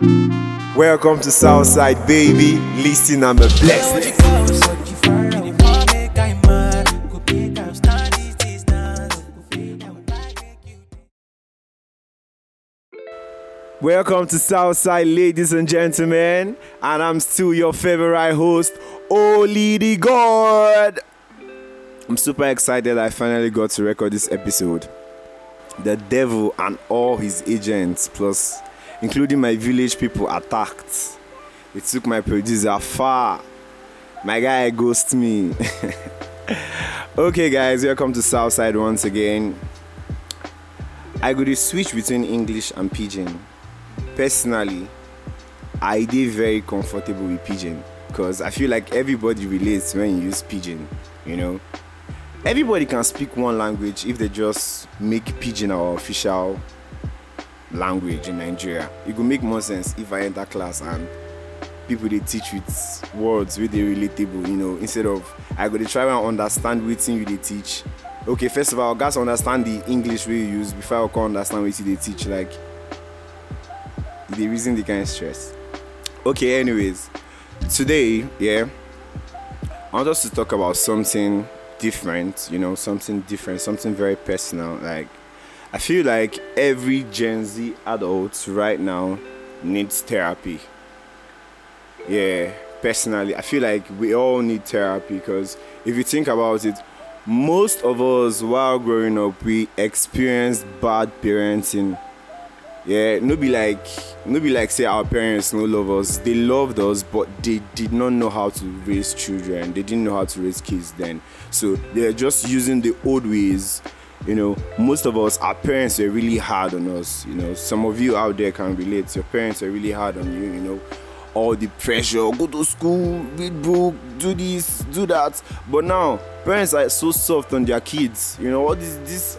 Welcome to Southside, baby. Listen, I'm a blessed. Welcome to Southside, ladies and gentlemen, and I'm still your favorite host, Oli the God. I'm super excited I finally got to record this episode. The devil and all his agents, plus including my village people, attacked. It took my producer far. My guy ghosted me. okay, guys, welcome to Southside once again. I could switch between English and Pidgin. Personally, I did very comfortable with Pidgin because I feel like everybody relates when you use Pidgin. You know, everybody can speak one language if they just make Pidgin our official language in Nigeria. It will make more sense if I enter class and people they teach with words with they relatable, you know, instead of I go to try and understand what you they teach. Okay, first of all, got understand the English we use before I can understand what they teach. Like the reason they can stress. Okay, anyways, today, yeah, I want us to talk about something different, you know, something different, something very personal. Like, I feel like every Gen Z adult right now needs therapy. Yeah, personally, I feel like we all need therapy because if you think about it, most of us while growing up we experienced bad parenting. Yeah no be like no be like say our parents no love us. They loved us but they did not know how to raise children. They didn't know how to raise kids then. So they're just using the old ways you know most of us our parents were really hard on us you know. Some of you out there can relate. Your parents are really hard on you you know. All the pressure go to school read book do this do that. But now parents are so soft on their kids. You know what is this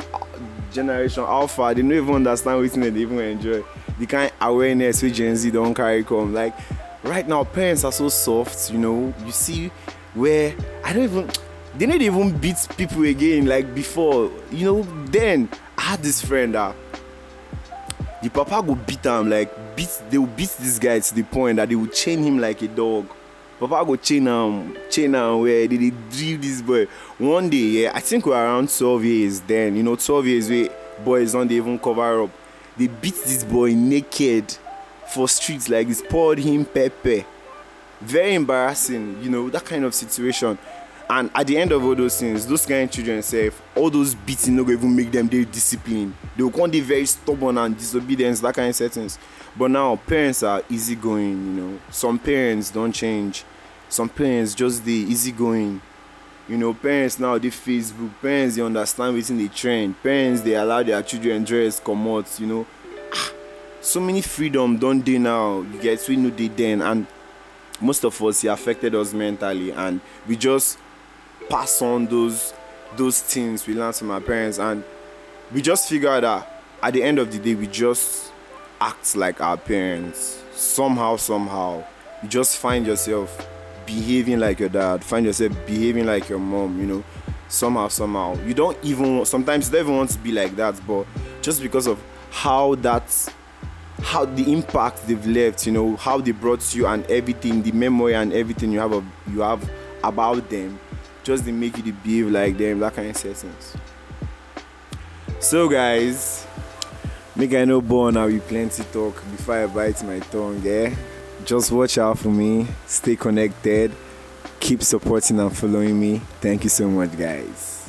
generation alpha they don't even understand wetin dey even enjoy. The kind awareness wey gen z don carry come. Like right now parents are so soft you know. You see where i don't even they dey even beat people again like before. You know then i had this friend ah the papa go beat am like beat they will beat this guy to the point that they will chain him like a dog. Papa go chain am chain am where they dey drill this boy. One day yeah i think we were around twelve years then you know twelve years wey boys don dey even cover up. They beat this boy naked for streets like this poured him pepper. Very embarrassing you know that kind of situation and at the end of all those things those kind of children sef all those beating no go even make them dey disciplined they go come very stubborn and disobedient that kind of settings. But now parents are easygoing you know. Some parents don change. Some parents just dey easygoing. You know parents now dey facebook parents dey understand wetin dey trend parents dey allow their children dress comot you know. Ah so many freedom don dey now you get wey no dey then. And most of us e affected us mentally. And we just pass on those those things we learn from our parents. And we just figure out that at the end of the day we just act like our parents. Somehow somehow you just find yourself behaving like your dad find yourself behaving like your mom you know. Somehow somehow. You don't even sometimes you don't even want to be like that but just because of how that how the impact they've left you know how they brought you and everything the memory and everything you have of, you have about them just they make you to behave like them that kind of settings so guys make i no born now with plenty talk before i bite my tongue yeah just watch out for me stay connected keep supporting and following me. Thank you so much guys